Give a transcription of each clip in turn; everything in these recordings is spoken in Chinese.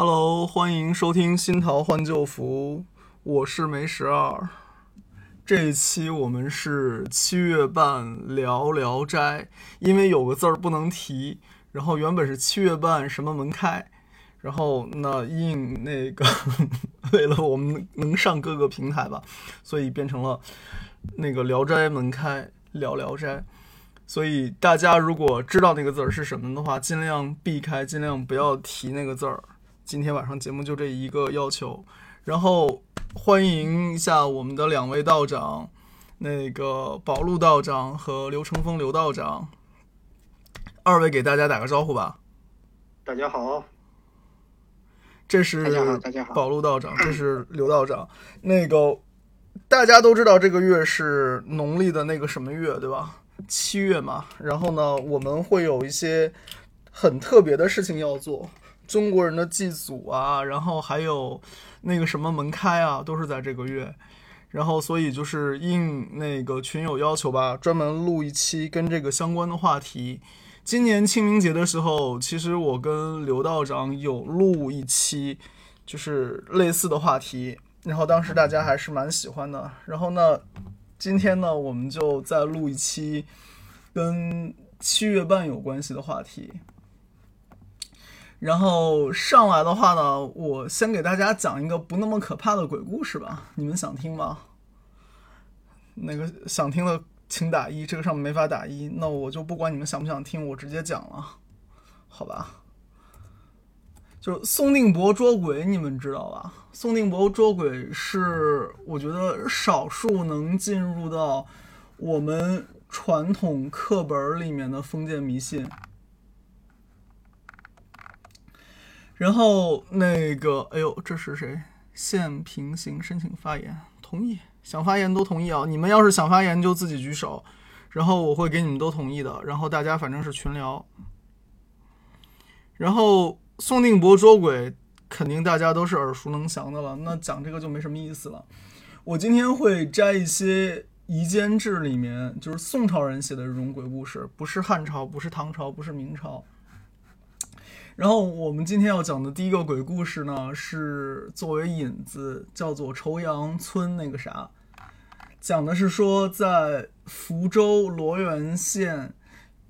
Hello，欢迎收听新桃换旧符，我是梅十二。这一期我们是七月半聊聊斋，因为有个字儿不能提，然后原本是七月半什么门开，然后那应那个 为了我们能上各个平台吧，所以变成了那个聊斋门开聊聊斋。所以大家如果知道那个字儿是什么的话，尽量避开，尽量不要提那个字儿。今天晚上节目就这一个要求，然后欢迎一下我们的两位道长，那个宝路道长和刘成峰刘道长，二位给大家打个招呼吧。大家好，这是大家好，大家好。宝路道长，这是刘道长。那个大家都知道这个月是农历的那个什么月，对吧？七月嘛。然后呢，我们会有一些很特别的事情要做。中国人的祭祖啊，然后还有那个什么门开啊，都是在这个月。然后，所以就是应那个群友要求吧，专门录一期跟这个相关的话题。今年清明节的时候，其实我跟刘道长有录一期，就是类似的话题。然后当时大家还是蛮喜欢的。然后呢，今天呢，我们就再录一期跟七月半有关系的话题。然后上来的话呢，我先给大家讲一个不那么可怕的鬼故事吧，你们想听吗？那个想听的请打一，这个上面没法打一，那我就不管你们想不想听，我直接讲了，好吧？就宋定伯捉鬼，你们知道吧？宋定伯捉鬼是我觉得少数能进入到我们传统课本里面的封建迷信。然后那个，哎呦，这是谁？现平行申请发言，同意，想发言都同意啊！你们要是想发言就自己举手，然后我会给你们都同意的。然后大家反正是群聊。然后宋定伯捉鬼，肯定大家都是耳熟能详的了，那讲这个就没什么意思了。我今天会摘一些《夷坚志》里面，就是宋朝人写的这种鬼故事，不是汉朝，不是唐朝，不是明朝。然后我们今天要讲的第一个鬼故事呢，是作为引子，叫做仇阳村那个啥，讲的是说在福州罗源县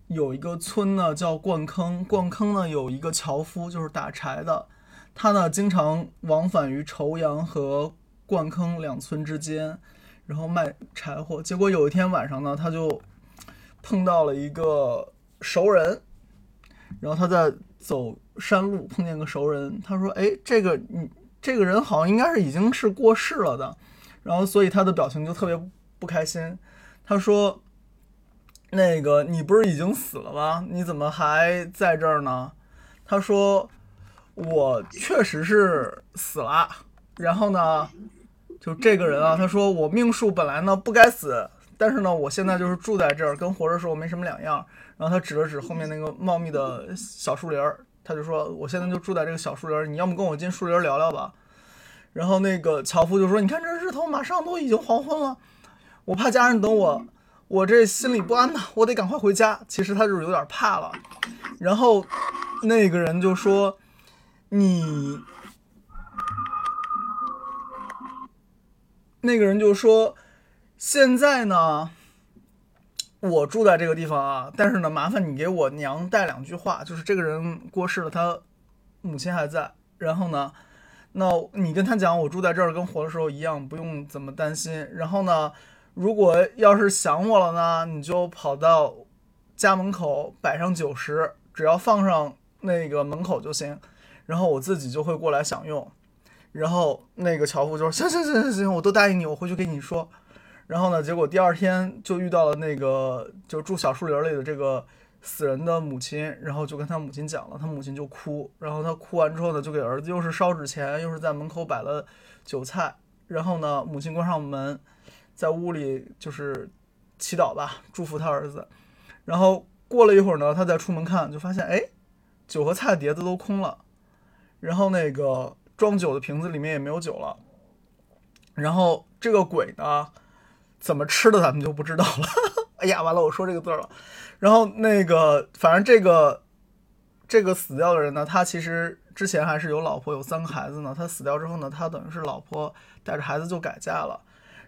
有一个村呢叫灌坑，灌坑呢有一个樵夫，就是打柴的，他呢经常往返于仇阳和灌坑两村之间，然后卖柴火。结果有一天晚上呢，他就碰到了一个熟人，然后他在。走山路 碰见个熟人，他说：“哎，这个你这个人好像应该是已经是过世了的。”然后所以他的表情就特别不开心。他说：“那个你不是已经死了吗？你怎么还在这儿呢？”他说：“我确实是死了。然后呢，就这个人啊，他说我命数本来呢不该死，但是呢，我现在就是住在这儿，跟活着时候没什么两样。”然后他指了指后面那个茂密的小树林儿，他就说：“我现在就住在这个小树林儿，你要么跟我进树林聊聊吧。”然后那个樵夫就说：“你看这日头马上都已经黄昏了，我怕家人等我，我这心里不安呐，我得赶快回家。”其实他就是有点怕了。然后那个人就说：“你……”那个人就说：“现在呢？”我住在这个地方啊，但是呢，麻烦你给我娘带两句话，就是这个人过世了，他母亲还在。然后呢，那你跟他讲，我住在这儿，跟活的时候一样，不用怎么担心。然后呢，如果要是想我了呢，你就跑到家门口摆上酒食，只要放上那个门口就行。然后我自己就会过来享用。然后那个樵夫就说：行行行行行，我都答应你，我回去跟你说。然后呢？结果第二天就遇到了那个就住小树林里的这个死人的母亲，然后就跟他母亲讲了，他母亲就哭。然后他哭完之后呢，就给儿子又是烧纸钱，又是在门口摆了酒菜。然后呢，母亲关上门，在屋里就是祈祷吧，祝福他儿子。然后过了一会儿呢，他再出门看，就发现哎，酒和菜碟子都空了，然后那个装酒的瓶子里面也没有酒了。然后这个鬼呢？怎么吃的咱们就不知道了。哎呀，完了，我说这个字了。然后那个，反正这个这个死掉的人呢，他其实之前还是有老婆有三个孩子呢。他死掉之后呢，他等于是老婆带着孩子就改嫁了，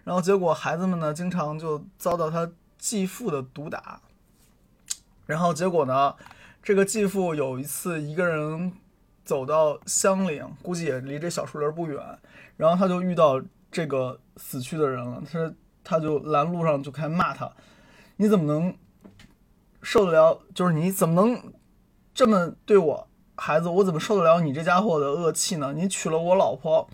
然后结果孩子们呢经常就遭到他继父的毒打，然后结果呢，这个继父有一次一个人走到乡里，估计也离这小树林不远，然后他就遇到这个死去的人了，他他就拦路上就开始骂他，你怎么能？受得了，就是你怎么能这么对我孩子？我怎么受得了你这家伙的恶气呢？你娶了我老婆，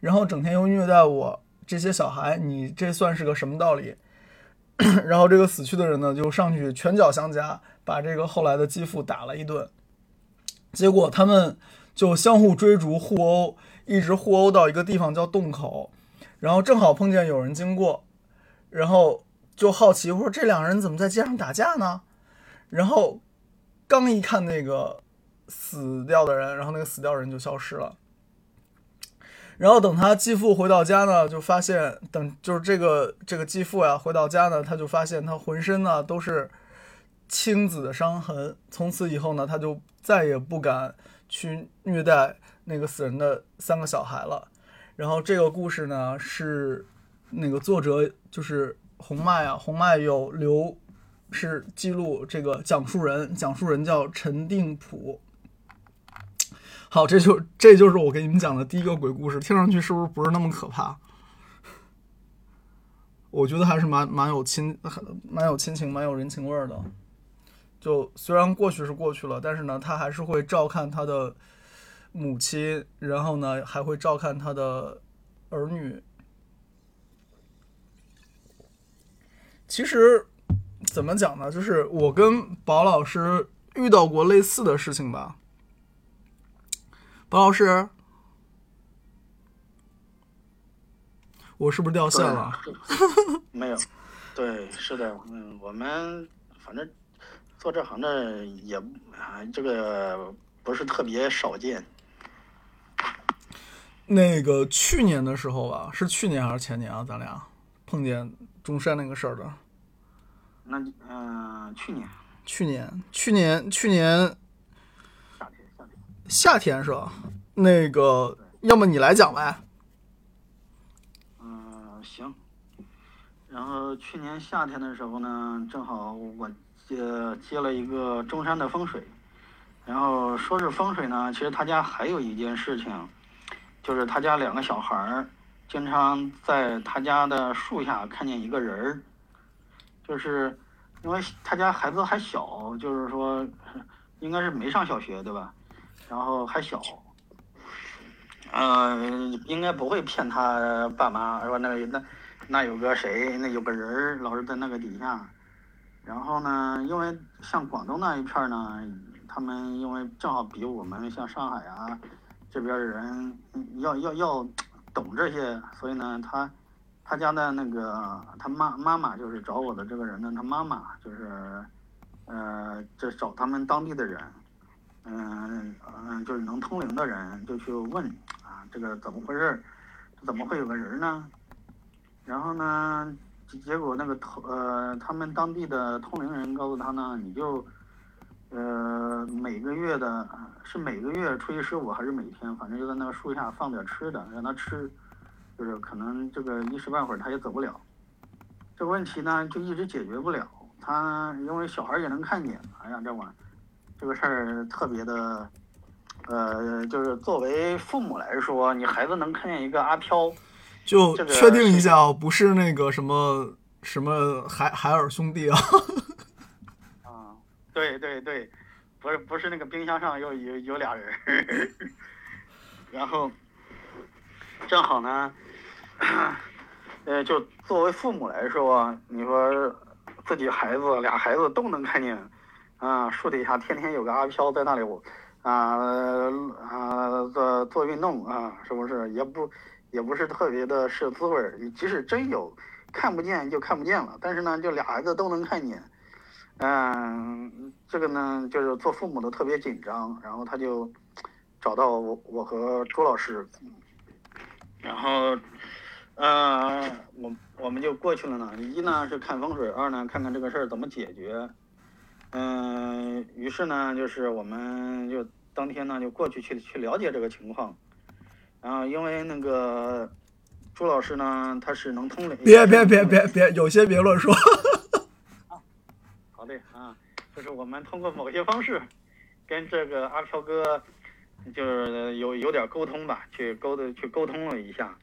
然后整天又虐待我这些小孩，你这算是个什么道理？然后这个死去的人呢，就上去拳脚相加，把这个后来的继父打了一顿。结果他们就相互追逐互殴，一直互殴到一个地方叫洞口，然后正好碰见有人经过，然后就好奇，我说这两人怎么在街上打架呢？然后刚一看那个死掉的人，然后那个死掉的人就消失了。然后等他继父回到家呢，就发现等就是这个这个继父呀回到家呢，他就发现他浑身呢都是青紫的伤痕。从此以后呢，他就再也不敢去虐待那个死人的三个小孩了。然后这个故事呢是那个作者就是红麦啊，红麦有留。是记录这个讲述人，讲述人叫陈定普。好，这就这就是我给你们讲的第一个鬼故事，听上去是不是不是那么可怕？我觉得还是蛮蛮有亲，蛮有亲情，蛮有人情味儿的。就虽然过去是过去了，但是呢，他还是会照看他的母亲，然后呢，还会照看他的儿女。其实。怎么讲呢？就是我跟宝老师遇到过类似的事情吧。宝老师，我是不是掉线了？没有，对，是的，嗯，我们反正做这行的也啊，这个不是特别少见。那个去年的时候吧，是去年还是前年啊？咱俩碰见中山那个事儿的。那嗯，去年，去年，去年，去年，夏天，夏天，夏天是吧？那个，要么你来讲呗。嗯，行。然后去年夏天的时候呢，正好我接接了一个中山的风水。然后说是风水呢，其实他家还有一件事情，就是他家两个小孩儿经常在他家的树下看见一个人儿。就是因为他家孩子还小，就是说应该是没上小学对吧？然后还小，嗯，应该不会骗他爸妈说那个那那有个谁，那有个人儿老是在那个底下。然后呢，因为像广东那一片呢，他们因为正好比我们像上海啊这边的人要要要懂这些，所以呢他。他家的那个他妈妈妈就是找我的这个人呢，他妈妈就是，呃，这找他们当地的人，嗯嗯，就是能通灵的人，就去问啊，这个怎么回事？怎么会有个人呢？然后呢，结果那个通呃，他们当地的通灵人告诉他呢，你就，呃，每个月的，是每个月初一十五还是每天，反正就在那个树下放点吃的，让它吃。就是可能这个一时半会儿它也走不了，这个问题呢就一直解决不了。他因为小孩也能看见，哎呀，这玩意儿这个事儿特别的，呃，就是作为父母来说，你孩子能看见一个阿飘，就确定一下，不是那个什么什么海海尔兄弟啊。对对对，不是不是那个冰箱上有有有俩人，然后正好呢。呃，就作为父母来说，你说自己孩子俩孩子都能看见，啊，树底下天天有个阿飘在那里，我啊啊做做运动啊，是不是？也不也不是特别的是滋味儿。即使真有，看不见就看不见了。但是呢，就俩孩子都能看见，嗯，这个呢，就是做父母的特别紧张。然后他就找到我，我和朱老师，然后。呃，我我们就过去了呢。一呢是看风水，二呢看看这个事儿怎么解决。嗯，于是呢就是我们就当天呢就过去去去了解这个情况，然后因为那个朱老师呢他是能通灵，别别别别别，有些别乱说。啊，就是我们通过某些方式跟这个阿飘哥就是有有点沟通吧，去沟的去沟通了一下，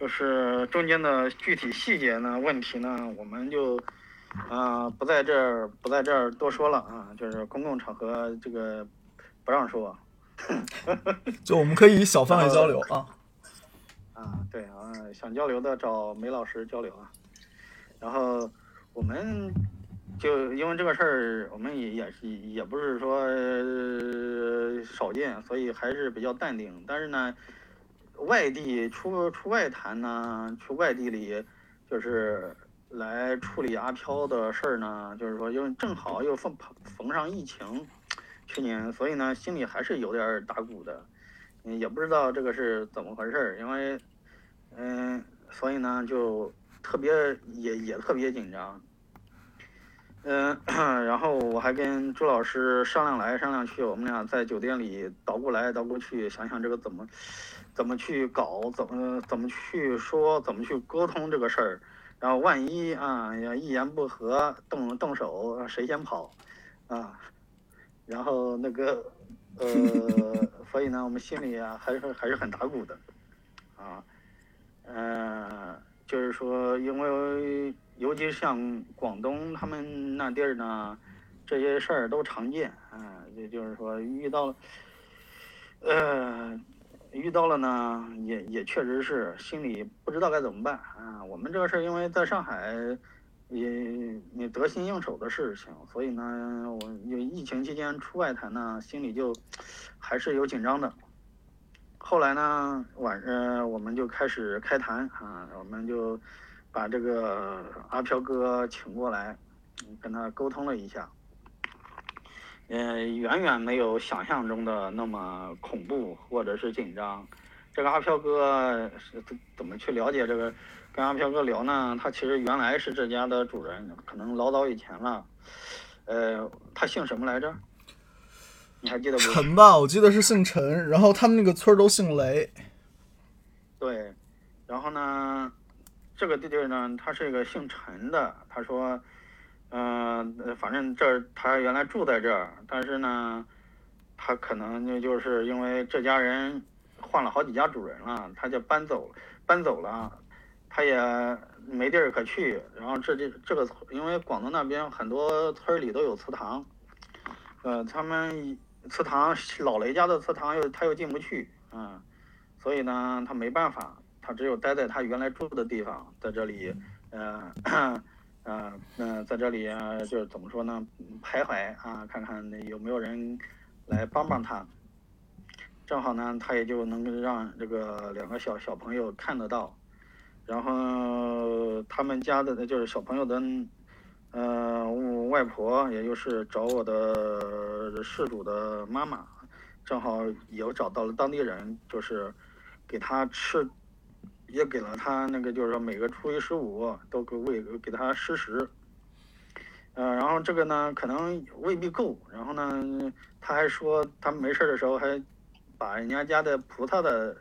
就是中间的具体细节呢问题呢，我们就啊、不在这儿不在这儿多说了啊，就是公共场合这个不让说。就我们可以小范围交流啊。啊，对啊，想交流的找梅老师交流啊。然后我们就因为这个事儿，我们也也是也不是说、少见，所以还是比较淡定。但是呢，外地出出外谈呢，去外地里就是来处理阿飘的事儿呢，就是说因为正好又逢逢上疫情，去年，所以呢心里还是有点打鼓的。也不知道这个是怎么回事儿，因为，嗯，所以呢就特别也也特别紧张，嗯，然后我还跟朱老师商量来商量去，我们俩在酒店里捣鼓来捣鼓去，想想这个怎么怎么去搞，怎么怎么去说，怎么去沟通这个事儿，然后万一啊呀一言不合动动手，谁先跑啊？然后那个呃，所以呢，我们心里啊还是还是很打鼓的，啊，呃，就是说，因为尤其像广东他们那地儿呢，这些事儿都常见，啊，也就是说遇到了，呃，遇到了呢，也也确实是心里不知道该怎么办啊。我们这个事儿，因为在上海。也也得心应手的事情，所以呢，我有疫情期间出外谈呢，心里就还是有紧张的。后来呢，晚上我们就开始开谈啊，我们就把这个阿飘哥请过来，跟他沟通了一下。呃，远远没有想象中的那么恐怖或者是紧张。这个阿飘哥是怎怎么去了解这个？跟阿飘哥聊呢，他其实原来是这家的主人，可能老早以前了。呃，他姓什么来着？你还记得不？陈吧，我记得是姓陈，然后他们那个村儿都姓雷。对，然后呢，这个地儿呢，他是一个姓陈的。他说，嗯、反正这他原来住在这儿，但是呢，他可能就就是因为这家人换了好几家主人了，他就搬走搬走了。他也没地儿可去，然后这这这个，因为广东那边很多村里都有祠堂，呃，他们祠堂老雷家的祠堂又他又进不去，嗯，所以呢，他没办法，他只有待在他原来住的地方，在这里，呃，呃，那在这里啊，就是怎么说呢，徘徊啊，看看有没有人来帮帮他。正好呢，他也就能让这个两个小小朋友看得到。然后他们家的就是小朋友的，呃，外婆，也就是找我的事主的妈妈，正好也找到了当地人，就是给他吃，也给了他那个，就是说每个初一十五都给喂给他施食。呃，然后这个呢，可能未必够。然后呢，他还说他没事的时候还把人家家的菩萨的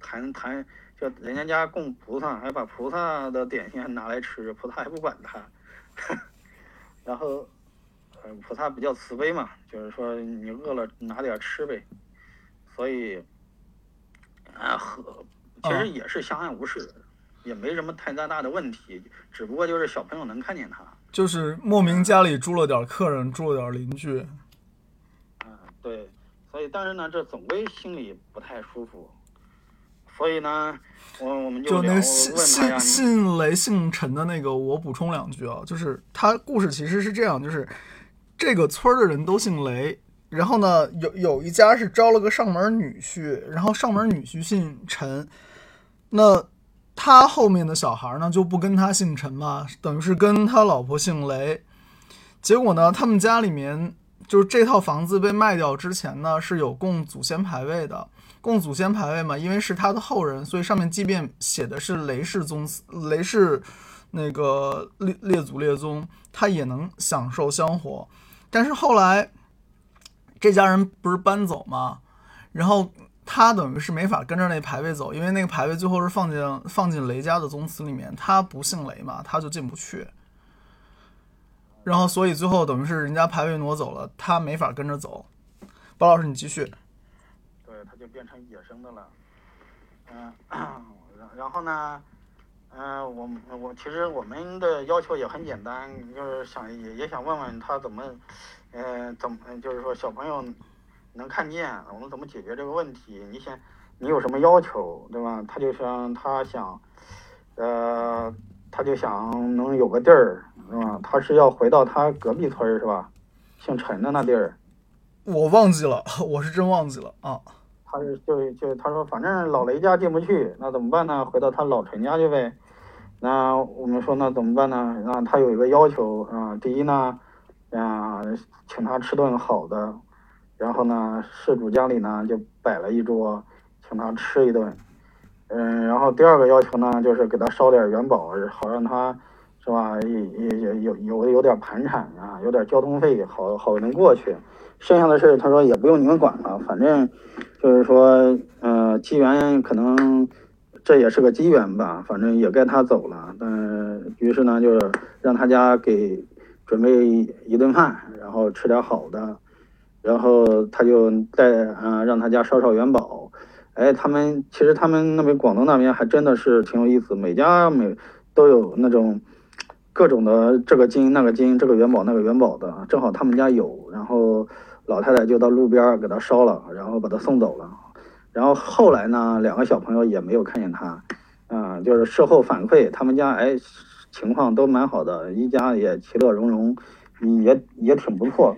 坛坛。就人家家供菩萨，还把菩萨的点心拿来吃，菩萨还不管他。然后，呃，菩萨比较慈悲嘛，就是说你饿了拿点吃呗。所以，啊，和其实也是相安无事，也没什么太大大的问题，只不过就是小朋友能看见他。就是莫名家里住了点客人，住了点邻居。嗯，对，所以但是呢，这总归心里不太舒服。所以呢，我我们就那个姓姓姓雷姓陈的那个，我补充两句啊，就是他故事其实是这样，就是这个村的人都姓雷，然后呢，有有一家是招了个上门女婿，然后上门女婿姓陈，那他后面的小孩呢就不跟他姓陈嘛，等于是跟他老婆姓雷，结果呢，他们家里面就是这套房子被卖掉之前呢是有供祖先牌位的。供祖先牌位嘛，因为是他的后人，所以上面即便写的是雷氏宗祠雷氏那个列列祖列宗，他也能享受香火。但是后来这家人不是搬走吗？然后他等于是没法跟着那排位走，因为那个排位最后是放进放进雷家的宗祠里面，他不姓雷嘛，他就进不去。然后所以最后等于是人家排位挪走了，他没法跟着走。包老师，你继续。对，他就变成野生的了。嗯，然然后呢，嗯、我我其实我们的要求也很简单，就是想也也想问问他怎么，呃，怎么就是说小朋友能看见，我们怎么解决这个问题？你想你有什么要求，对吧？他就想他想，呃，他就想能有个地儿，是吧？他是要回到他隔壁村儿是吧？姓陈的那地儿。我忘记了，我是真忘记了啊。他是就就他说，反正老雷家进不去，那怎么办呢？回到他老陈家去呗。那我们说那怎么办呢？那他有一个要求啊，第一呢，啊，请他吃顿好的，然后呢，事主家里呢就摆了一桌，请他吃一顿。嗯，然后第二个要求呢，就是给他烧点元宝，好让他是吧，也也也有有有点盘缠啊，有点交通费，好好能过去。剩下的事儿他说也不用你们管了，反正就是说，呃，机缘可能这也是个机缘吧，反正也该他走了。但于是呢，就是让他家给准备一顿饭，然后吃点好的，然后他就带呃让他家烧烧元宝。哎，他们其实他们那边广东那边还真的是挺有意思，每家每都有那种各种的这个金那个金，这个元宝那个元宝的，正好他们家有，然后老太太就到路边给他烧了，然后把他送走了。然后后来呢，两个小朋友也没有看见他，啊、就是事后反馈，他们家哎情况都蛮好的，一家也其乐融融，也也挺不错。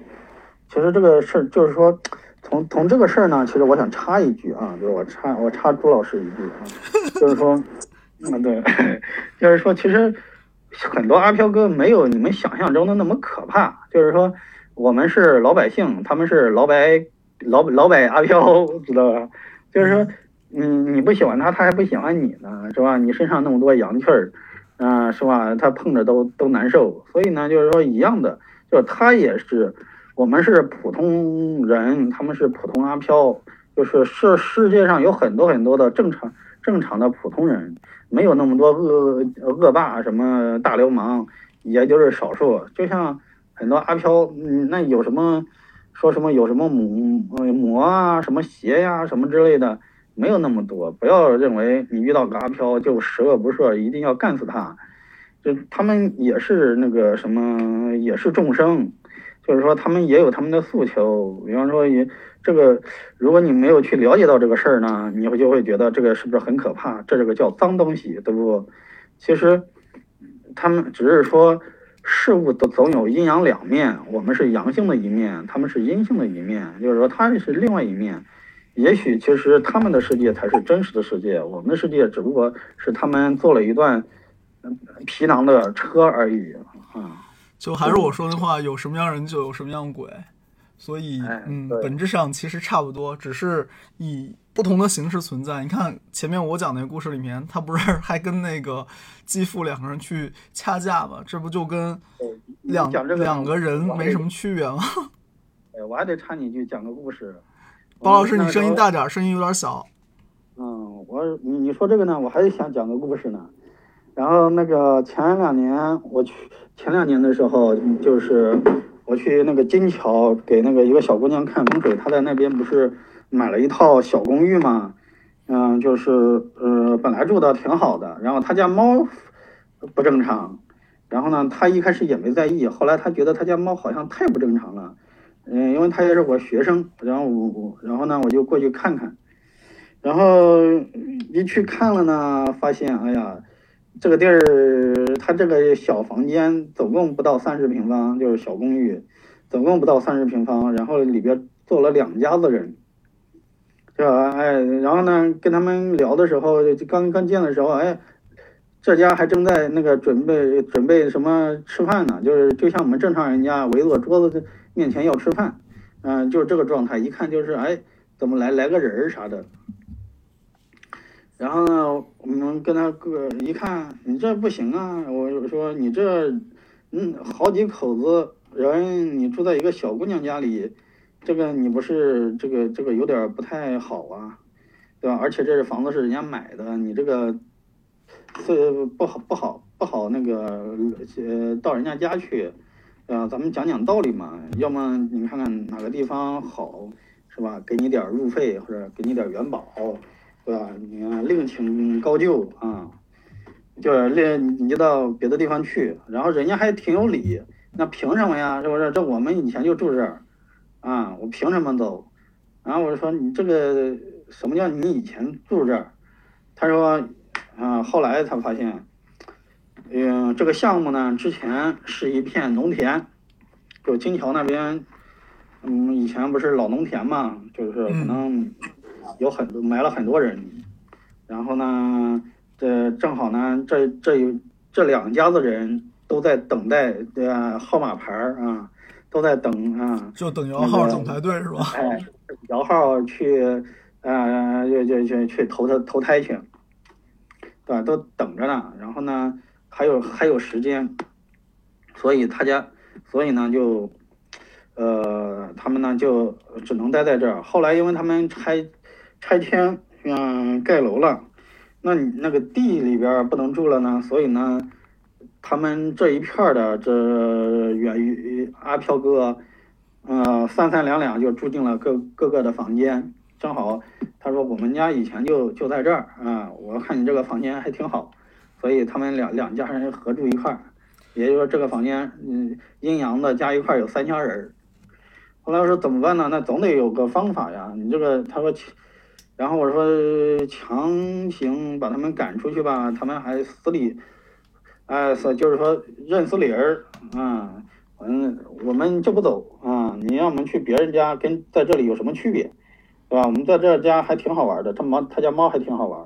其实这个事儿就是说，从从这个事儿呢，其实我想插一句啊，就是我插我插朱老师一句啊，就是说，嗯对，就是说其实很多阿飘哥没有你们想象中的那么可怕，就是说我们是老百姓，他们是老百老老百阿飘，知道吧？就是说，你你不喜欢他，他还不喜欢你呢，是吧？你身上那么多阳气儿，啊、是吧？他碰着都都难受，所以呢，就是说一样的，就是他也是，我们是普通人，他们是普通阿飘，就是世世界上有很多很多的正常正常的普通人，没有那么多恶恶霸什么大流氓，也就是少数。就像很多阿飘，那有什么说什么有什么魔魔啊，什么邪呀、什么之类的，没有那么多。不要认为你遇到个阿飘就十恶不赦，一定要干死他。就他们也是那个什么，也是众生，就是说他们也有他们的诉求。比方说也这个，如果你没有去了解到这个事儿呢，你会就会觉得这个是不是很可怕？这是个叫脏东西，对不？其实他们只是说事物都总有阴阳两面，我们是阳性的一面，他们是阴性的一面，就是说他是另外一面。也许其实他们的世界才是真实的世界，我们的世界只不过是他们做了一段皮囊的车而已啊。就还是我说的话，有什么样人就有什么样鬼，所以哎嗯，本质上其实差不多，只是以不同的形式存在。你看前面我讲那个故事里面，他不是还跟那个继父两个人去掐架吗？这不就跟两个两个人没什么区别吗？哎我还得插你一句，讲个故事。包老师，你声音大点，声音有点小。嗯，我你你说这个呢，我还想讲个故事呢。然后那个前两年我去，前两年的时候，就是我去那个金桥给那个一个小姑娘看风水，她在那边不是买了一套小公寓嘛，嗯，就是呃本来住的挺好的，然后她家猫不正常，然后呢，她一开始也没在意，后来她觉得她家猫好像太不正常了，嗯，因为她也是我学生，然后我我然后呢我就过去看看。然后一去看了呢，发现哎呀，这个地儿它这个小房间总共不到三十平方，就是小公寓，总共不到三十平方，然后里边坐了两家子人，是吧？哎，然后呢，跟他们聊的时候，就刚刚见的时候，哎，这家还正在那个准备准备什么吃饭呢，就是就像我们正常人家围坐桌子面前要吃饭，嗯、就是这个状态，一看就是哎，怎么来来个人儿啥的。然后呢，我们跟他个一看，你这不行啊！我说你这，嗯，好几口子人，你住在一个小姑娘家里，这个你不是这个这个有点不太好啊，对吧？而且这是房子是人家买的，你这个是不好不好不好那个呃到人家家去，啊，咱们讲讲道理嘛。要么你看看哪个地方好，是吧？给你点入费或者给你点元宝，对吧？你看另请高就啊，就是另你就到别的地方去，然后人家还挺有理，那凭什么呀？是不是？这我们以前就住这儿，啊，我凭什么走？然后我就说你这个什么叫你以前住这儿？他说，啊，后来才发现，嗯，这个项目呢，之前是一片农田，就金桥那边，嗯，以前不是老农田嘛，就是可能有很多埋了很多人，然后呢，这正好呢，这这有这两家子人都在等待，对吧？号码牌儿啊，都在等啊，就等摇号等排队是吧？哎，摇号去，呃，就就就去投他投胎去，对吧？都等着呢。然后呢，还有还有时间，所以他家，所以呢就，呃，他们呢就只能待在这儿。后来因为他们拆拆迁，嗯，盖楼了，那你那个地里边不能住了呢，所以呢，他们这一片的这远于阿飘哥。呃，三三两两就住进了各各个的房间，正好他说我们家以前就就在这儿啊，我看你这个房间还挺好，所以他们两两家人合住一块儿，也就是说这个房间，嗯，阴阳的加一块有三家人。后来我说怎么办呢？那总得有个方法呀。你这个他说，然后我说强行把他们赶出去吧，他们还死里，哎，是就是说认死理儿啊。嗯，我们就不走啊！你让我们去别人家，跟在这里有什么区别，对吧？我们在这家还挺好玩的，他猫他家猫还挺好玩，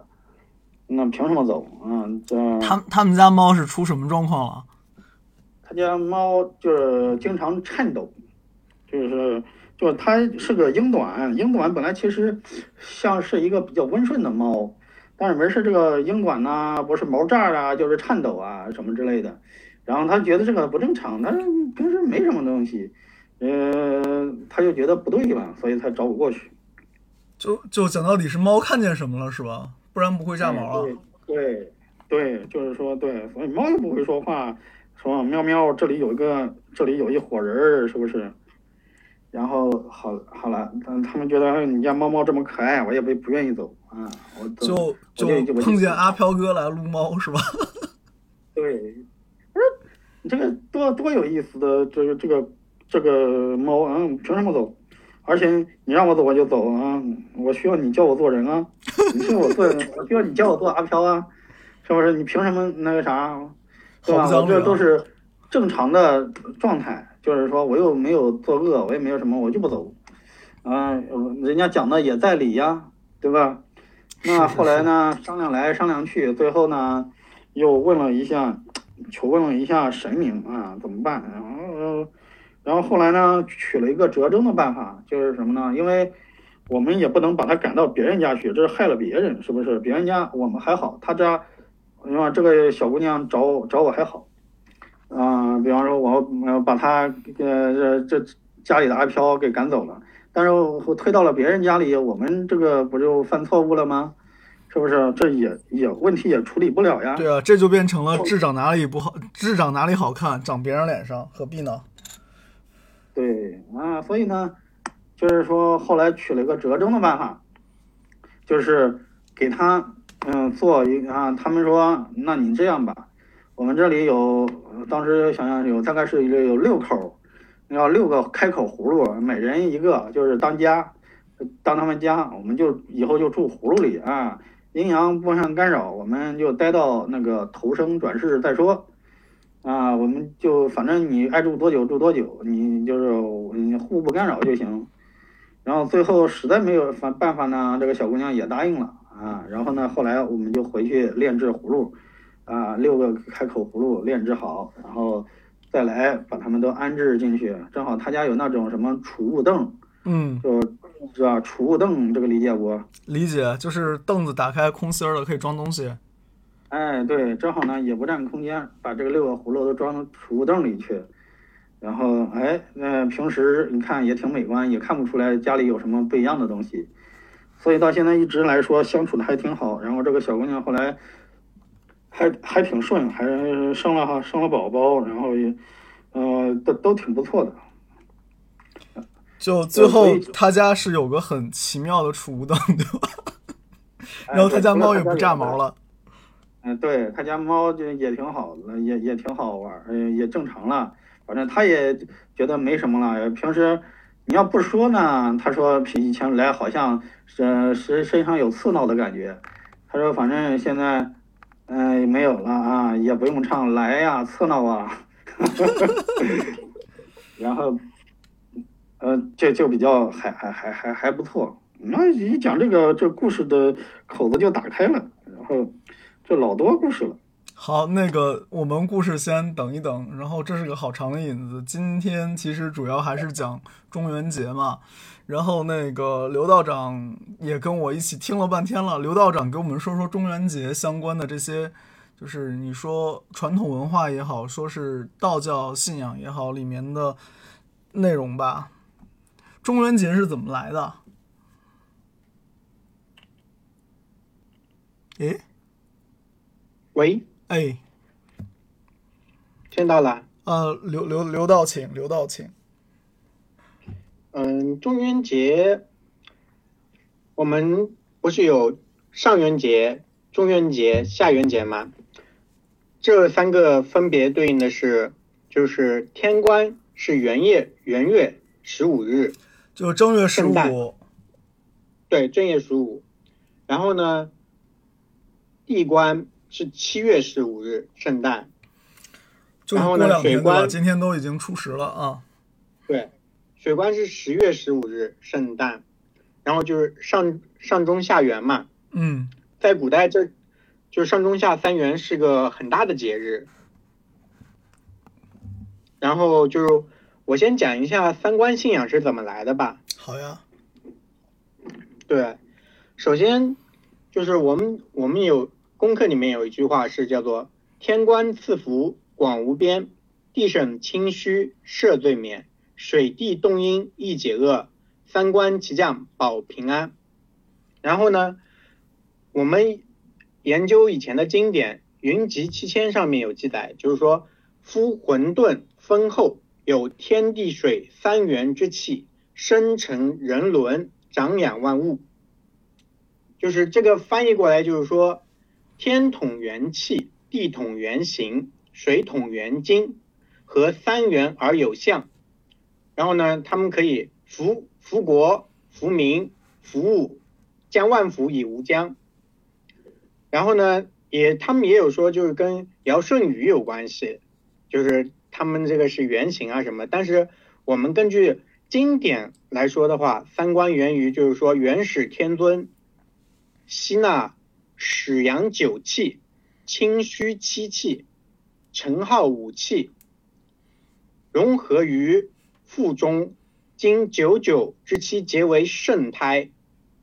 那凭什么走啊？这他他们家猫是出什么状况了？他家猫就是经常颤抖，就是就是它是个英短，英短本来其实像是一个比较温顺的猫，但是没事这个英短呢，不是毛炸啊，就是颤抖啊什么之类的。然后他觉得这个不正常，他平时没什么东西，呃，他就觉得不对了，所以才找我过去。就就讲到底是猫看见什么了是吧？不然不会炸毛啊。对对，就是说对，所以猫又不会说话，说喵喵，这里有一个，这里有一伙人，是不是？然后好好了，嗯，他们觉得你家猫猫这么可爱，我也不不愿意走啊。我就就碰见阿飘哥来撸猫是吧？对。我说你这个多多有意思的这个这个这个猫嗯，凭什么走？而且你让我走我就走啊！我需要你教我做人啊！你需要我做人，我需要你教我做阿飘啊！是不是？你凭什么那个啥？对吧？我这都是正常的状态，就是说我又没有作恶，我也没有什么，我就不走。啊，人家讲的也在理呀，对吧？那后来呢？商量来商量去，最后呢，又问了一下。求问了一下神明啊，怎么办？然后，然后后来呢，取了一个折中的办法，就是什么呢？因为我们也不能把他赶到别人家去，这是害了别人，是不是？别人家我们还好，他家，你看这个小姑娘找找我还好，啊，比方说我把他呃这这家里的阿飘给赶走了，但是我推到了别人家里，我们这个不就犯错误了吗？是不是这也也问题也处理不了呀？对啊，这就变成了智长哪里不好，智长哪里好看，长别人脸上，何必呢？对啊，所以呢，就是说后来取了一个折中的办法，就是给他嗯做一啊，他们说那你这样吧，我们这里有当时想想有大概是有六口，要六个开口葫芦，每人一个，就是当家当他们家，我们就以后就住葫芦里啊。阴阳不相干扰，我们就待到那个投生转世再说，啊，我们就反正你爱住多久住多久，你就是你互不干扰就行。然后最后实在没有办办法呢，这个小姑娘也答应了啊。然后呢，后来我们就回去炼制葫芦，啊，六个开口葫芦炼制好，然后再来把它们都安置进去。正好他家有那种什么储物凳，嗯，就。是吧？储物凳这个理解不？理解，就是凳子打开空心儿的，可以装东西。哎，对，正好呢，也不占空间，把这个六个葫芦都装到储物凳里去。然后哎，那平时你看也挺美观，也看不出来家里有什么不一样的东西，所以到现在一直来说相处的还挺好。然后这个小姑娘后来还还挺顺，还生了哈生了宝宝，然后也呃都都挺不错的。就最后他家是有个很奇妙的储物灯，对吧？然后他家猫也不炸毛了。嗯，对他家猫就也挺好的，也也挺好玩，嗯，也正常了。反正他也觉得没什么了。平时你要不说呢，他说以前来好像是身身上有刺挠的感觉。他说反正现在嗯没有了啊，也不用唱来呀刺挠啊。然后呃就就比较还还还还还不错。那一讲这个这故事的口子就打开了，然后。这老多故事了。好，那个我们故事先等一等，然后这是个好长的引子。今天其实主要还是讲中元节嘛，然后那个刘道长也跟我一起听了半天了。刘道长给我们说说中元节相关的这些，就是你说传统文化也好，说是道教信仰也好，里面的内容吧。中元节是怎么来的？诶？喂，哎，听到了。呃，刘刘刘道，请刘道，请。嗯，中元节，我们不是有上元节、中元节、下元节吗？这三个分别对应的是，就是天官是元夜元月十五日，就正月十五。对，正月十五。然后呢，地官。是七月十五日，圣诞。然后呢，水官今天都已经初十了啊。对，水官是十月十五日，圣诞。然后就是上上中下元嘛。嗯。在古代，这就是上中下三元是个很大的节日。然后就是我先讲一下三观信仰是怎么来的吧。好呀。对，首先就是我们我们有。功课里面有一句话是叫做“天官赐福广无边，地省清虚赦罪免，水地动因易解厄，三官齐降保平安”。然后呢，我们研究以前的经典《云集七千》上面有记载，就是说夫混沌丰厚，有天地水三元之气，生成人伦，长养万物。就是这个翻译过来就是说。天统元气，地统元形，水统元精，和三元而有象。然后呢，他们可以福福国、福民、福物，将万福以无疆。然后呢，也他们也有说，就是跟尧舜禹有关系，就是他们这个是原型啊什么。但是我们根据经典来说的话，三观源于就是说元始天尊吸纳。始阳九气，清虚七气，陈浩五气，融合于腹中，经九九之期结为圣胎，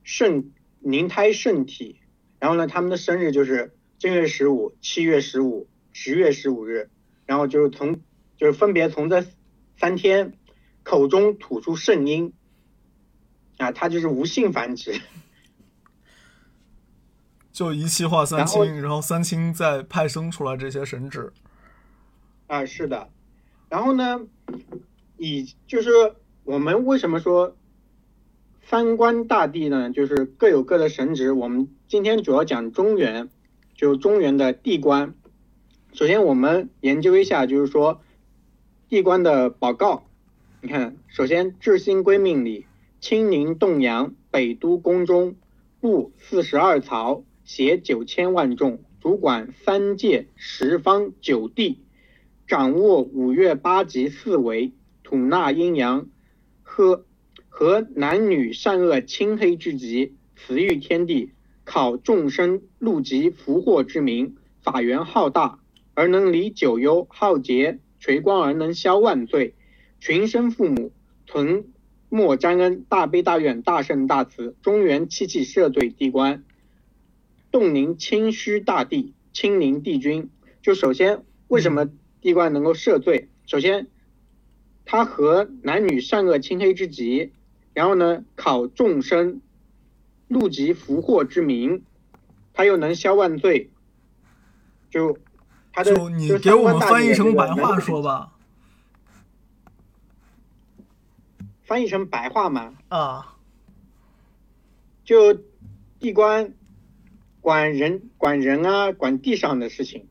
圣凝胎圣体。然后呢，他们的生日就是正月十五、七月十五、十月十五日。然后就是从，就是分别从这三天口中吐出圣音，啊，它就是无性繁殖。就一气化三清，然后三清再派生出来这些神祇。啊，是的。然后呢，以就是我们为什么说三官大帝呢？就是各有各的神职。我们今天主要讲中原，就中原的地官。首先我们研究一下，就是说地官的宝告。你看，首先至心归命里，清宁洞阳，北都宫中，布四十二曹。携九千万众，主管三界十方九地，掌握五岳八极四维，吐纳阴阳，和和男女善恶清黑之极，慈育天地，考众生路极福祸之名，法源浩大而能离九幽，浩劫垂光而能消万罪，群生父母存莫沾恩，大悲大愿大圣大慈，中原七气赦罪地官。洞宁清虚大帝，清宁帝君。就首先，为什么地官能够赦罪？首先，他和男女善恶清黑之极，然后呢考众生禄极福祸之名，他又能消万罪，就他的就你给我们翻译成白话说吧。翻译成白话嘛？啊，就地官管人管人啊，管地上的事情。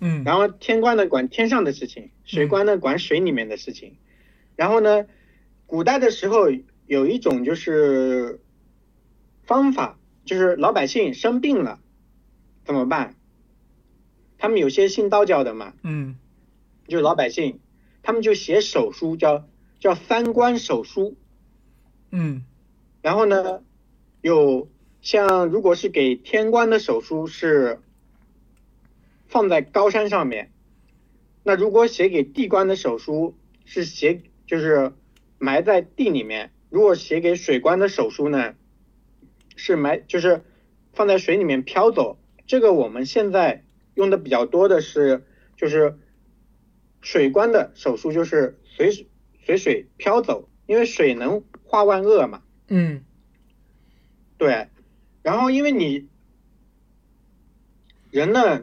嗯，然后天官呢管天上的事情，水官呢管水里面的事情。然后呢，古代的时候有一种就是方法，就是老百姓生病了怎么办？他们有些信道教的嘛，嗯，就是老百姓，他们就写手书，叫叫三官手书。嗯，然后呢，有像如果是给天官的手书是放在高山上面，那如果写给地官的手书是写就是埋在地里面，如果写给水官的手书呢，是埋就是放在水里面飘走。这个我们现在用的比较多的是就是水官的手书，就是随随水飘走，因为水能化万恶嘛。嗯，对，然后因为你人呢，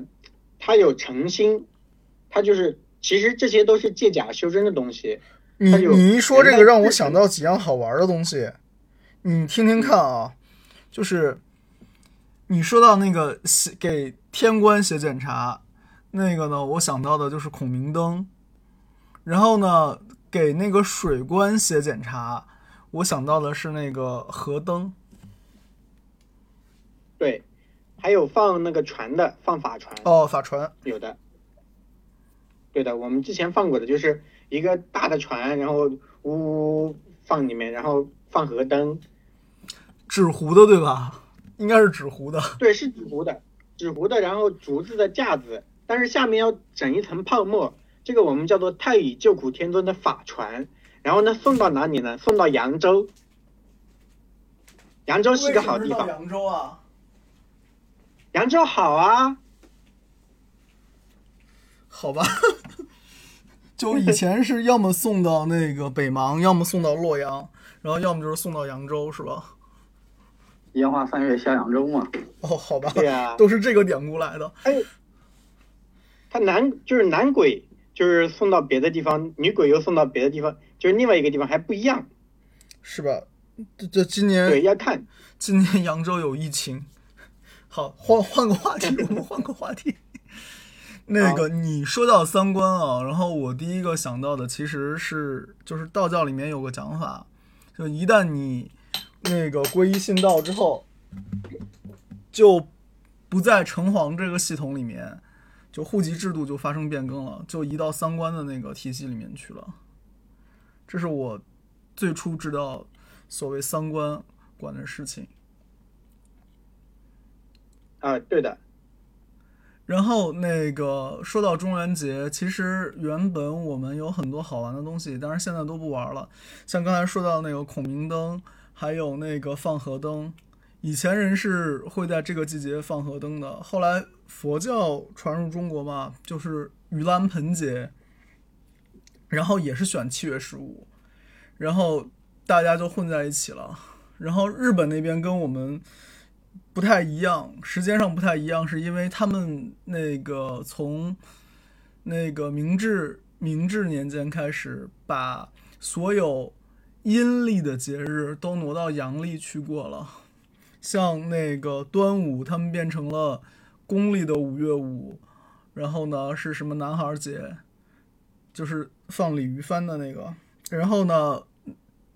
他有诚心，他就是其实这些都是借假修真的东西。你你一说这个让我想到几样好玩的东西，你听听看啊，就是你说到那个写给天官写检查，那个呢，我想到的就是孔明灯，然后呢，给那个水官写检查，我想到的是那个河灯，对，还有放那个船的，放法船，哦，法船，有的。对的，我们之前放过的就是一个大的船，然后呜呜放里面，然后放河灯，纸糊的对吧？应该是纸糊的，对，是纸糊的，纸糊的，然后竹子的架子，但是下面要整一层泡沫，这个我们叫做太乙救苦天尊的法船。然后呢，送到哪里呢？送到扬州。扬州是个好地方，扬州啊，扬州好啊，好吧，就以前是要么送到那个北邙，要么送到洛阳，然后要么就是送到扬州，是吧？烟花三月下扬州嘛。哦，好吧，对啊，都是这个典故来的。还有，他男就是男鬼，就是送到别的地方，女鬼又送到别的地方，就是另外一个地方还不一样。是吧？这这今年对，要看。今年扬州有疫情。好，换换个话题，我们换个话题。那个你说到三观啊，然后我第一个想到的其实是，就是道教里面有个讲法，就一旦你那个皈依信道之后，就不在城隍这个系统里面，就户籍制度就发生变更了，就移到三观的那个体系里面去了。这是我最初知道所谓三观管的事情。啊，对的，然后那个说到中元节，其实原本我们有很多好玩的东西，但是现在都不玩了。像刚才说到那个孔明灯，还有那个放河灯，以前人是会在这个季节放河灯的。后来佛教传入中国嘛，就是盂兰盆节，然后也是选七月十五，然后大家就混在一起了。然后日本那边跟我们不太一样，时间上不太一样，是因为他们那个从那个明治明治年间开始，把所有阴历的节日都挪到阳历去过了。像那个端午，他们变成了公历的五月五，然后呢是什么男孩节，就是放鲤鱼帆的那个。然后呢，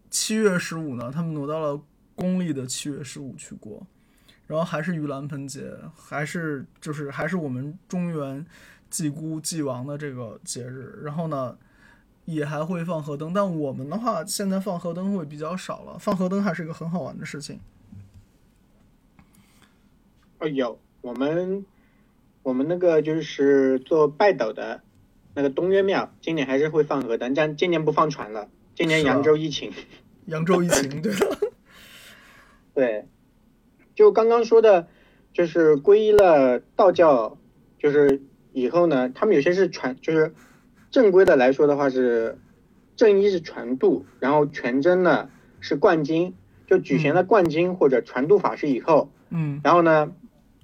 七月十五呢，他们挪到了公历的七月十五去过。然后还是盂兰盆节，还是就是还是我们中原祭姑祭王的这个节日。然后呢，也还会放河灯，但我们的话现在放河灯会比较少了。放河灯还是一个很好玩的事情。哦，有我们我们那个就是做拜斗的那个东岳庙，今年还是会放河灯，但今年不放船了，今年扬州疫情。扬州疫情，对的，对，就刚刚说的，就是皈依了道教，就是以后呢，他们有些是传，就是正规的来说的话是正一是传度，然后全真呢是灌经，就举行了灌经或者传度法事以后，嗯。然后呢，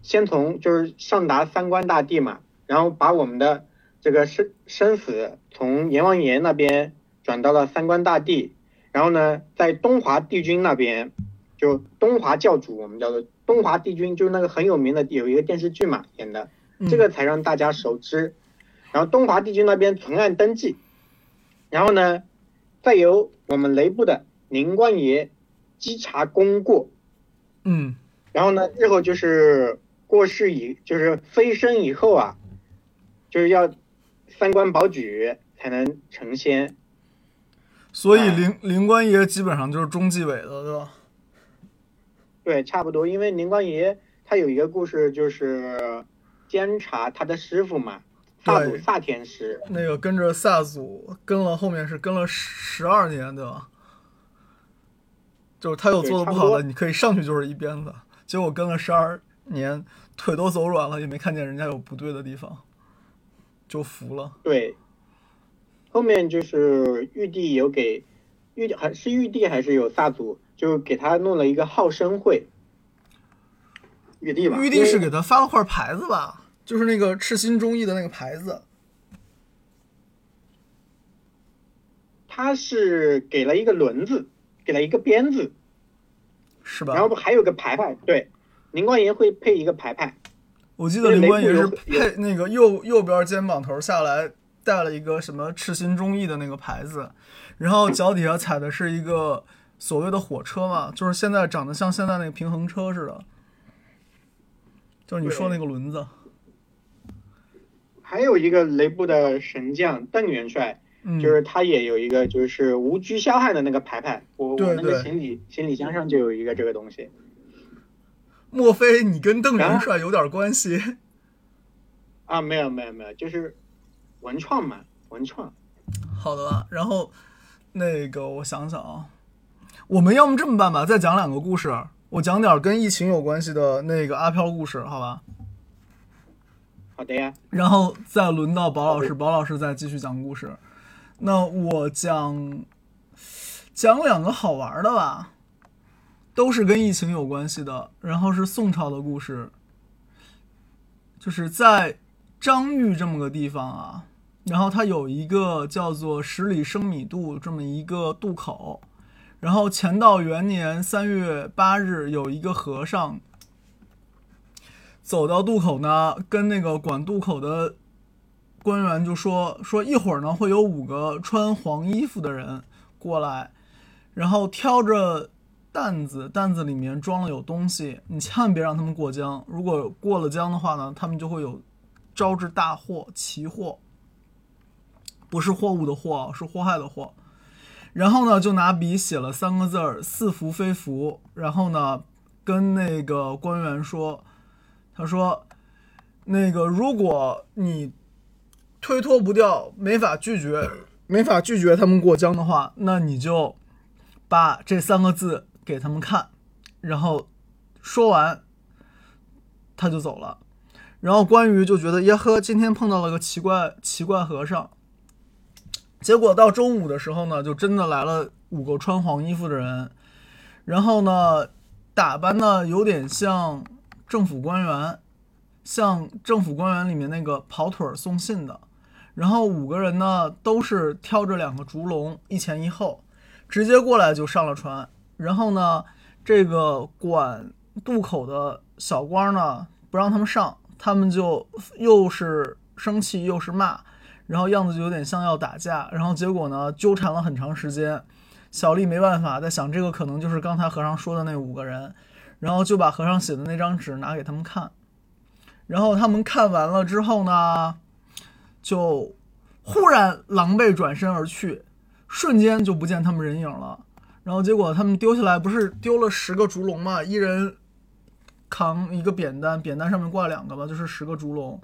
先从就是上达三观大帝嘛，然后把我们的这个生生死从阎王爷那边转到了三观大帝，然后呢，在东华帝君那边，就东华教主，我们叫做东华帝君，就是那个很有名的有一个电视剧嘛演的，嗯这个才让大家熟知。然后东华帝君那边存案登记，然后呢，再由我们雷部的宁官爷稽查功过，嗯然后呢，日后就是过世以就是飞升以后啊，就是要三官保举才能成仙。所以哎灵灵官爷基本上就是中纪委的，对吧？对，差不多，因为宁官爷他有一个故事，就是监察他的师傅嘛，萨祖萨天师。那个跟着萨祖跟了后面是跟了十二年，对吧？就是他有做的不好的，你可以上去就是一鞭子，结果跟了十二年，腿都走软了，也没看见人家有不对的地方，就服了。对，后面就是玉帝有给玉帝还是玉帝还是有萨祖，就给他弄了一个好生会。玉帝吧，玉帝是给他发了块牌子吧，就是那个赤心忠义的那个牌子，他是给了一个轮子，给了一个鞭子，是吧然？后不还有个牌牌，对，宁官爷会配一个牌牌。我记得灵官爷是配那个右右边肩膀头下来带了一个什么赤心忠义的那个牌子，然后脚底下踩的是一个所谓的火车嘛，就是现在长得像现在那个平衡车似的，就是你说那个轮子。还有一个雷布的神将邓元帅，嗯，就是他也有一个就是无拘萧汉的那个牌牌，我对我那个行李行李箱上就有一个这个东西。莫非你跟邓元帅有点关系？啊，没有没有没有，就是文创嘛，文创。好的吧，然后那个我想想啊，我们要么这么办吧，再讲两个故事，我讲点跟疫情有关系的那个阿飘故事，好吧？好的呀，然后再轮到宝老师，宝老师再继续讲故事。那我讲讲两个好玩的吧，都是跟疫情有关系的，然后是宋朝的故事，就是在张裕这么个地方啊，然后它有一个叫做十里生米渡这么一个渡口，然后乾道元年三月八日有一个和尚。走到渡口呢，跟那个管渡口的官员就说说一会儿呢会有五个穿黄衣服的人过来，然后挑着担子，担子里面装了有东西，你千万别让他们过江，如果过了江的话呢，他们就会有招致大祸奇祸，不是货物的祸，是祸害的祸。然后呢，就拿笔写了三个字儿“似福非福”，然后呢，跟那个官员说。他说：“那个，如果你推脱不掉，没法拒绝，没法拒绝他们过江的话，那你就把这三个字给他们看。”然后说完，他就走了。然后关羽就觉得耶呵，今天碰到了个奇怪奇怪和尚。结果到中午的时候呢，就真的来了五个穿黄衣服的人，然后呢，打扮呢有点像。政府官员，像政府官员里面那个跑腿送信的，然后五个人呢都是挑着两个竹笼，一前一后，直接过来就上了船。然后呢，这个管渡口的小官呢不让他们上，他们就又是生气又是骂，然后样子就有点像要打架。然后结果呢纠缠了很长时间，小丽没办法，在想这个可能就是刚才和尚说的那五个人。然后就把和尚写的那张纸拿给他们看，然后他们看完了之后呢，就忽然狼狈转身而去，瞬间就不见他们人影了。然后结果他们丢下来不是丢了十个竹笼嘛，一人扛一个扁担，扁担上面挂两个吧，就是十个竹笼。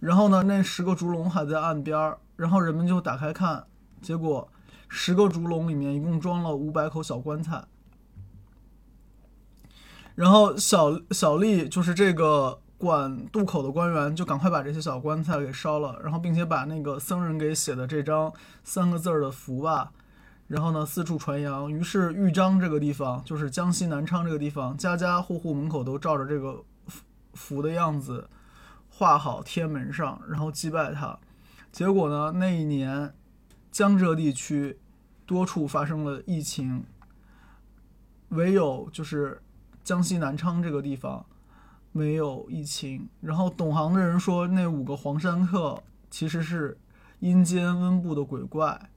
然后呢，那十个竹笼还在岸边儿，然后人们就打开看，结果十个竹笼里面一共装了五百口小棺材。然后小小丽就是这个管渡口的官员，就赶快把这些小棺材给烧了，然后并且把那个僧人给写的这张三个字儿的符吧，然后呢四处传扬。于是豫章这个地方，就是江西南昌这个地方，家家户户门口都照着这个符符的样子画好贴门上，然后祭拜他。结果呢，那一年江浙地区多处发生了疫情，唯有就是江西南昌这个地方没有疫情。然后懂行的人说，那五个黄山客其实是阴间温布的鬼怪。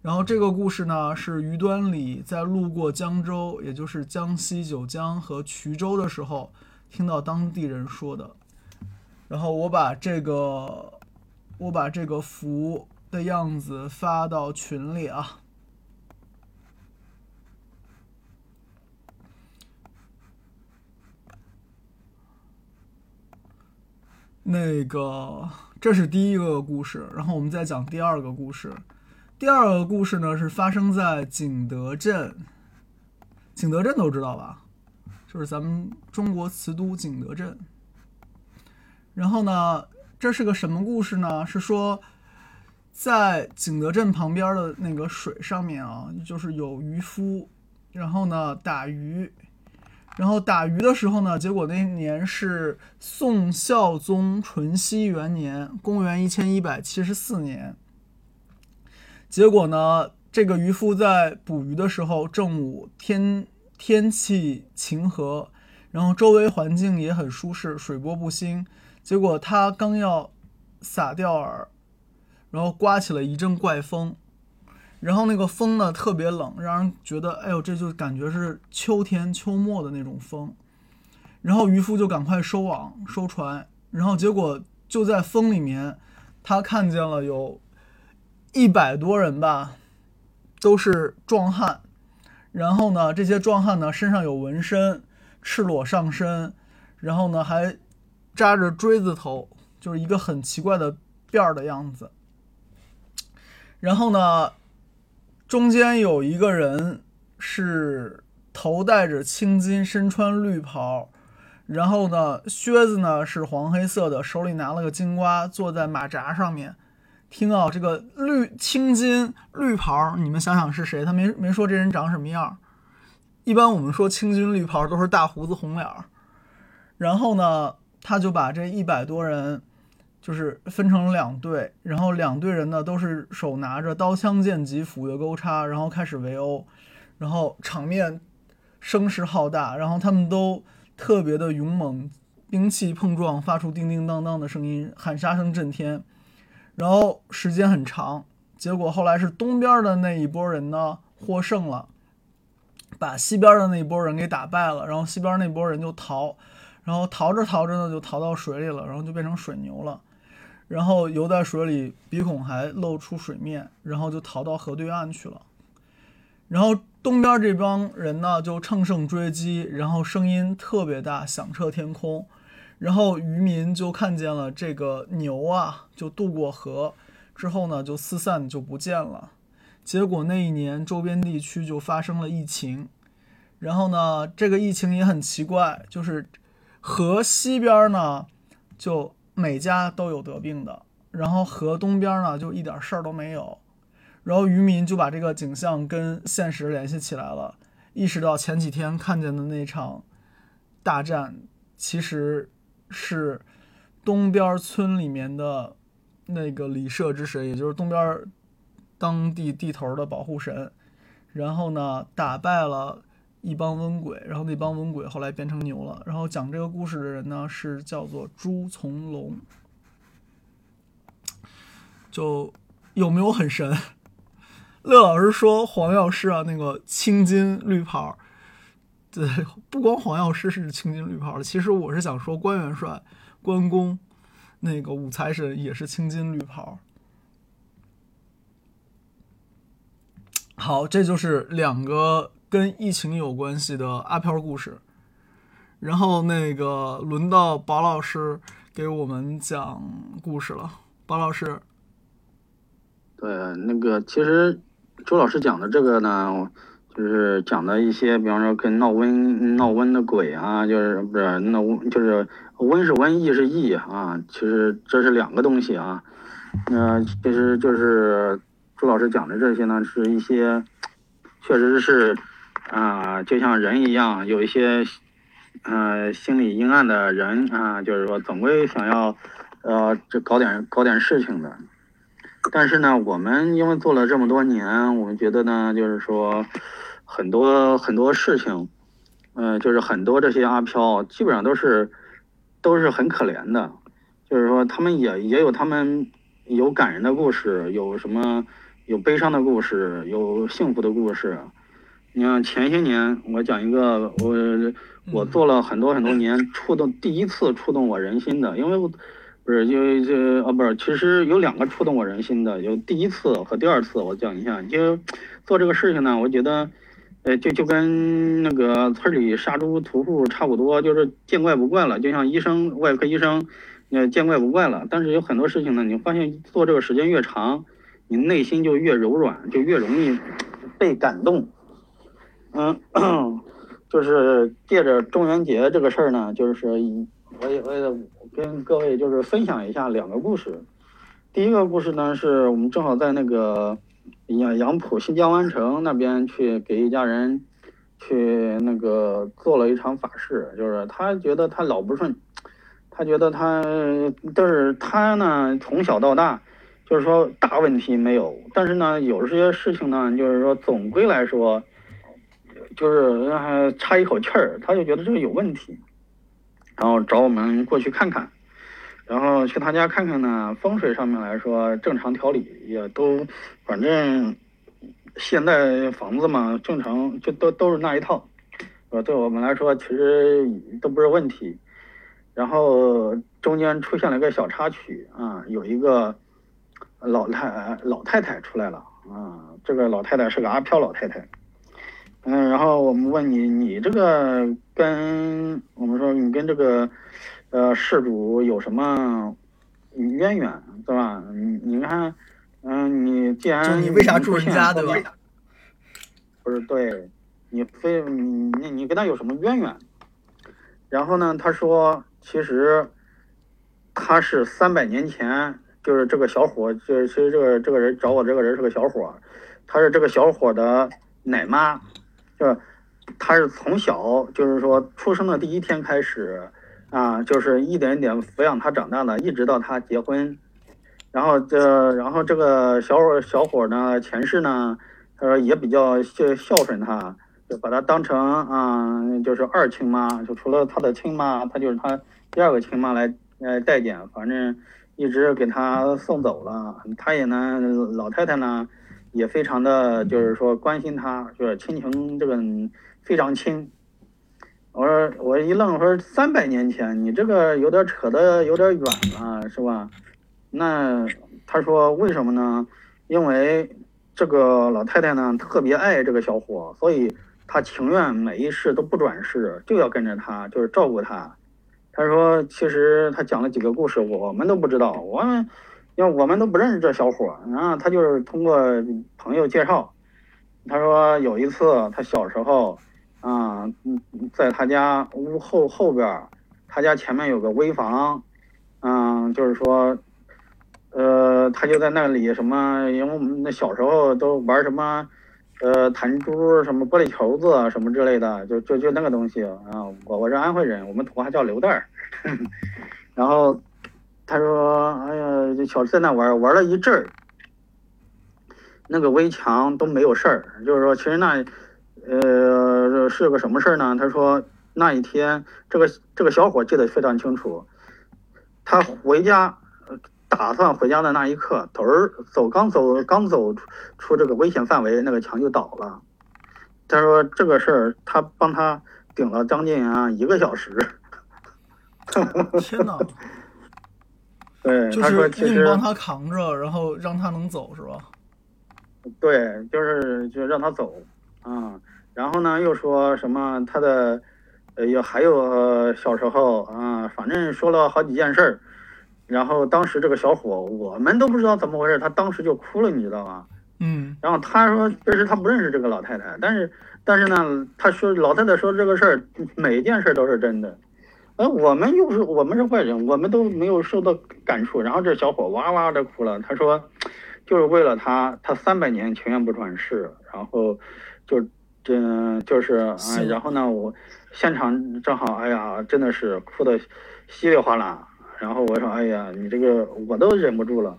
然后这个故事呢，是于端礼在路过江州，也就是江西九江和衢州的时候，听到当地人说的。然后我把这个。我把这个符的样子发到群里啊。那个，这是第一个故事，然后我们再讲第二个故事。第二个故事呢是发生在景德镇，景德镇都知道吧？就是咱们中国瓷都景德镇。然后呢？这是个什么故事呢？是说，在景德镇旁边的那个水上面啊，就是有渔夫，然后呢打鱼，然后打鱼的时候呢，结果那年是宋孝宗淳熙元年，公元一千一百七十四年。结果呢，这个渔夫在捕鱼的时候，正午天天气晴和，然后周围环境也很舒适，水波不兴。结果他刚要撒钓饵，然后刮起了一阵怪风，然后那个风呢特别冷，让人觉得哎呦，这就感觉是秋天秋末的那种风。然后渔夫就赶快收网收船，然后结果就在风里面，他看见了有一百多人吧，都是壮汉。然后呢，这些壮汉呢身上有纹身，赤裸上身，然后呢还。扎着锥子头，就是一个很奇怪的辫儿的样子。然后呢，中间有一个人是头戴着青金，身穿绿袍，然后呢，靴子呢是黄黑色的，手里拿了个金瓜，坐在马扎上面。听啊，这个绿青金绿袍，你们想想是谁？他没没说这人长什么样。一般我们说青金绿袍都是大胡子红脸儿。然后呢？他就把这一百多人，就是分成两队，然后两队人呢都是手拿着刀枪剑戟斧钺钩叉，然后开始围殴，然后场面声势浩大，然后他们都特别的勇猛，兵器碰撞发出叮叮当当的声音，喊杀声震天，然后时间很长，结果后来是东边的那一波人呢获胜了，把西边的那一波人给打败了，然后西边那波人就逃。然后逃着逃着呢，就逃到水里了，然后就变成水牛了，然后游在水里，鼻孔还露出水面，然后就逃到河对岸去了。然后东边这帮人呢，就乘胜追击，然后声音特别大，响彻天空。然后渔民就看见了这个牛啊，就渡过河之后呢，就四散就不见了。结果那一年周边地区就发生了疫情，然后呢，这个疫情也很奇怪，就是。河西边呢，就每家都有得病的，然后河东边呢就一点事儿都没有，然后渔民就把这个景象跟现实联系起来了，意识到前几天看见的那场大战其实是东边村里面的那个李社之神，也就是东边当地地头的保护神，然后呢打败了。一帮瘟鬼，然后那帮瘟鬼后来变成牛了。然后讲这个故事的人呢，是叫做朱从龙。就有没有很神？乐老师说黄药师啊，那个青金绿袍，对，不光黄药师是青金绿袍的，其实我是想说关元帅、关公，那个五财神也是青金绿袍。好，这就是两个。跟疫情有关系的阿飘故事，然后那个轮到宝老师给我们讲故事了。宝老师，对，那个其实周老师讲的这个呢，就是讲的一些，比方说跟闹瘟闹瘟的鬼啊，就是不是闹瘟，就是瘟是瘟疫是疫啊，其实这是两个东西啊。那其实就是朱老师讲的这些呢，是一些确实是啊、就像人一样，有一些呃心理阴暗的人啊、就是说总归想要呃这搞点搞点事情的。但是呢，我们因为做了这么多年，我们觉得呢，就是说很多很多事情，呃，就是很多这些阿飘基本上都是都是很可怜的，就是说他们也也有他们有感人的故事，有什么有悲伤的故事，有幸福的故事。你看前些年，我讲一个，我我做了很多很多年，触动第一次触动我人心的，因为我不是因为这啊不是，其实有两个触动我人心的，有第一次和第二次，我讲一下。就做这个事情呢，我觉得，呃，就就跟那个村里杀猪屠户差不多，就是见怪不怪了，就像医生外科医生，呃，见怪不怪了。但是有很多事情呢，你发现做这个时间越长，你内心就越柔软，就越容易被感动。嗯，就是借着中元节这个事儿呢，就是我也我也跟各位就是分享一下两个故事。第一个故事呢，是我们正好在那个杨杨浦新疆湾城那边去给一家人去那个做了一场法事，就是他觉得他老不顺，他觉得他但是他呢从小到大就是说大问题没有，但是呢有些事情呢就是说总归来说。就是还差一口气儿，他就觉得这个有问题，然后找我们过去看看，然后去他家看看呢。风水上面来说，正常调理也都，反正现在房子嘛，正常就都都是那一套，呃，对我们来说其实都不是问题。然后中间出现了一个小插曲啊，有一个老太老太太出来了啊，这个老太太是个阿飘老太太。嗯，然后我们问你，你这个跟我们说你跟这个，呃，事主有什么渊源，对吧？你你看，嗯，你既然就你为啥住人家，对吧？不是，对，你非你你你跟他有什么渊源？然后呢，他说，其实他是三百年前，就是这个小伙，就是其实这个这个人找我这个人是个小伙，他是这个小伙的奶妈。就是，他是从小就是说出生的第一天开始，啊，就是一点一点抚养他长大的，一直到他结婚，然后这然后这个小伙小伙呢前世呢，他说也比较孝孝顺他，就把他当成啊就是二亲妈，就除了他的亲妈，他就是他第二个亲妈来呃待见，反正一直给他送走了，他也呢老太太呢。也非常的就是说关心他，就是亲情这个非常亲。我说我一愣，我说三百年前你这个有点扯的有点远了，是吧？那他说为什么呢？因为这个老太太呢特别爱这个小伙，所以她情愿每一世都不转世，就要跟着他，就是照顾他。他说其实他讲了几个故事，我们都不知道，我们。因为我们都不认识这小伙，然后他就是通过朋友介绍，他说有一次他小时候，啊，嗯在他家屋后后边，他家前面有个危房，嗯，就是说，呃，他就在那里什么，因为我们那小时候都玩什么，呃，弹珠、什么玻璃球子什么之类的，就就就那个东西啊。我我是安徽人，我们土话叫刘蛋儿，然后。他说：“哎呀，这小在那玩玩了一阵儿，那个围墙都没有事儿。就是说，其实那，呃，是个什么事儿呢？他说那一天，这个这个小伙记得非常清楚。他回家，打算回家的那一刻，头儿走刚走刚走出这个危险范围，那个墙就倒了。他说这个事儿，他帮他顶了将近啊一个小时。天哪！”对，就是硬帮他扛着，然后让他能走，是吧？对，就是就让他走，啊，然后呢又说什么他的，呃，有还有小时候啊，反正说了好几件事儿，然后当时这个小伙我们都不知道怎么回事，他当时就哭了，你知道吗？嗯，然后他说确实他不认识这个老太太，但是但是呢，他说老太太说这个事儿每一件事都是真的。呃，我们又是我们是坏人，我们都没有受到感触。然后这小伙哇哇的哭了。他说，就是为了他，他三百年情愿不转世，然后就这就是啊，然后呢，我现场正好，哎呀，真的是哭的稀里哗啦。然后我说，哎呀，你这个我都忍不住了。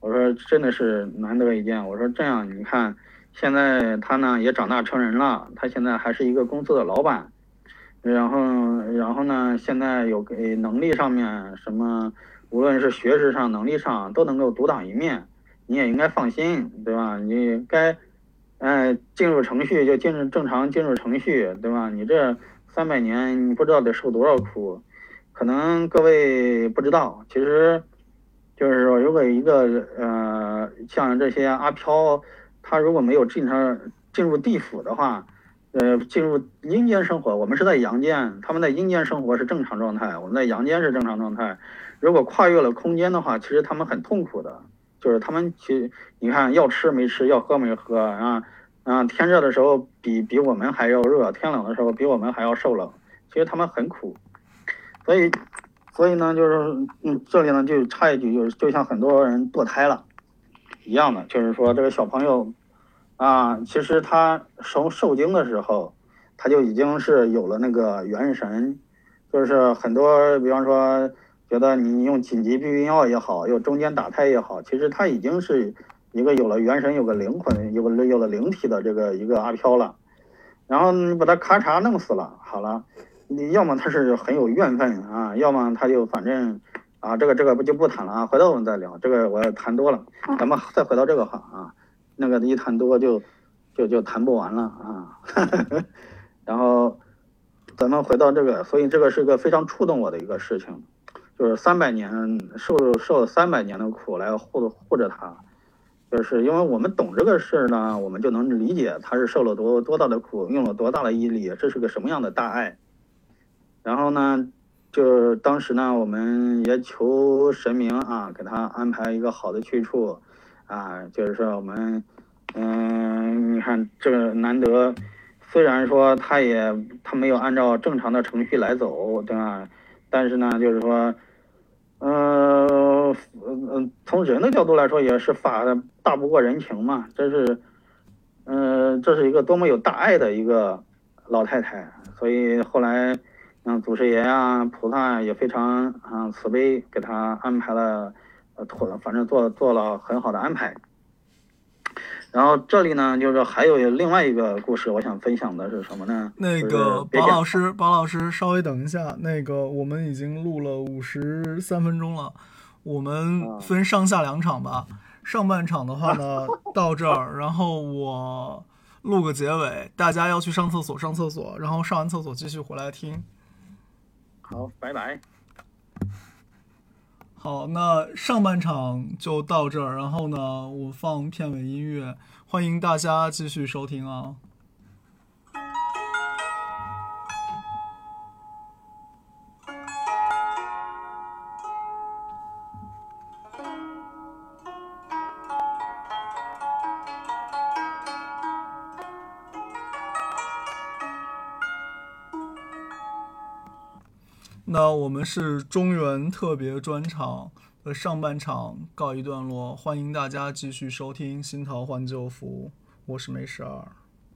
我说真的是难得一见。我说这样，你看现在他呢也长大成人了，他现在还是一个公司的老板。然后，然后呢，现在有给能力上面什么，无论是学识上、能力上都能够独当一面。你也应该放心，对吧？你该，哎，进入程序就进入正常进入程序，对吧？你这三百年，你不知道得受多少苦，可能各位不知道，其实，就是说，如果一个呃，像这些阿飘，他如果没有进上进入地府的话，呃，进入阴间生活，我们是在阳间，他们在阴间生活是正常状态，我们在阳间是正常状态。如果跨越了空间的话，其实他们很痛苦的。就是他们其实，你看要吃没吃，要喝没喝啊啊！天热的时候比比我们还要热，天冷的时候比我们还要受冷。其实他们很苦，所以所以呢，就是嗯，这里呢就插一句，就是就像很多人堕胎了一样的，就是说这个小朋友啊，其实他受受精的时候，他就已经是有了那个元神，就是很多，比方说。觉得你用紧急避孕药也好，用中间打胎也好，其实他已经是一个有了元神、有个灵魂、有个有了灵体的这个一个阿飘了。然后你把他咔嚓弄死了，好了，你要么他是很有怨愤啊，要么他就反正啊，这个这个不就不谈了啊，回头我们再聊。这个我要谈多了，咱们再回到这个话啊，那个一谈多就就就谈不完了啊。然后咱们回到这个，所以这个是个非常触动我的一个事情。就是三百年受受了三百年的苦来护护着他，就是因为我们懂这个事儿呢，我们就能理解他是受了多多大的苦，用了多大的毅力，这是个什么样的大爱。然后呢，就是当时呢，我们也求神明啊，给他安排一个好的去处，啊，就是说我们，嗯，你看这个难得，虽然说他也他没有按照正常的程序来走，对吧？但是呢，就是说。嗯嗯从人的角度来说，也是法大不过人情嘛。这是，嗯，这是一个多么有大爱的一个老太太。所以后来，嗯，祖师爷啊，菩萨也非常啊慈悲，给他安排了，呃，妥，反正做做了很好的安排。然后这里呢，就是还有另外一个故事，我想分享的是什么呢？那个宝老师，宝老师，稍微等一下，那个我们已经录了五十三分钟了，我们分上下两场吧。上半场的话呢，到这儿，然后我录个结尾，大家要去上厕所，上厕所，然后上完厕所继续回来听。好，拜拜。好，那上半场就到这儿，然后呢，我放片尾音乐，欢迎大家继续收听啊。那我们是中原特别专场的上半场告一段落，欢迎大家继续收听《新桃换旧符》，我是梅十二。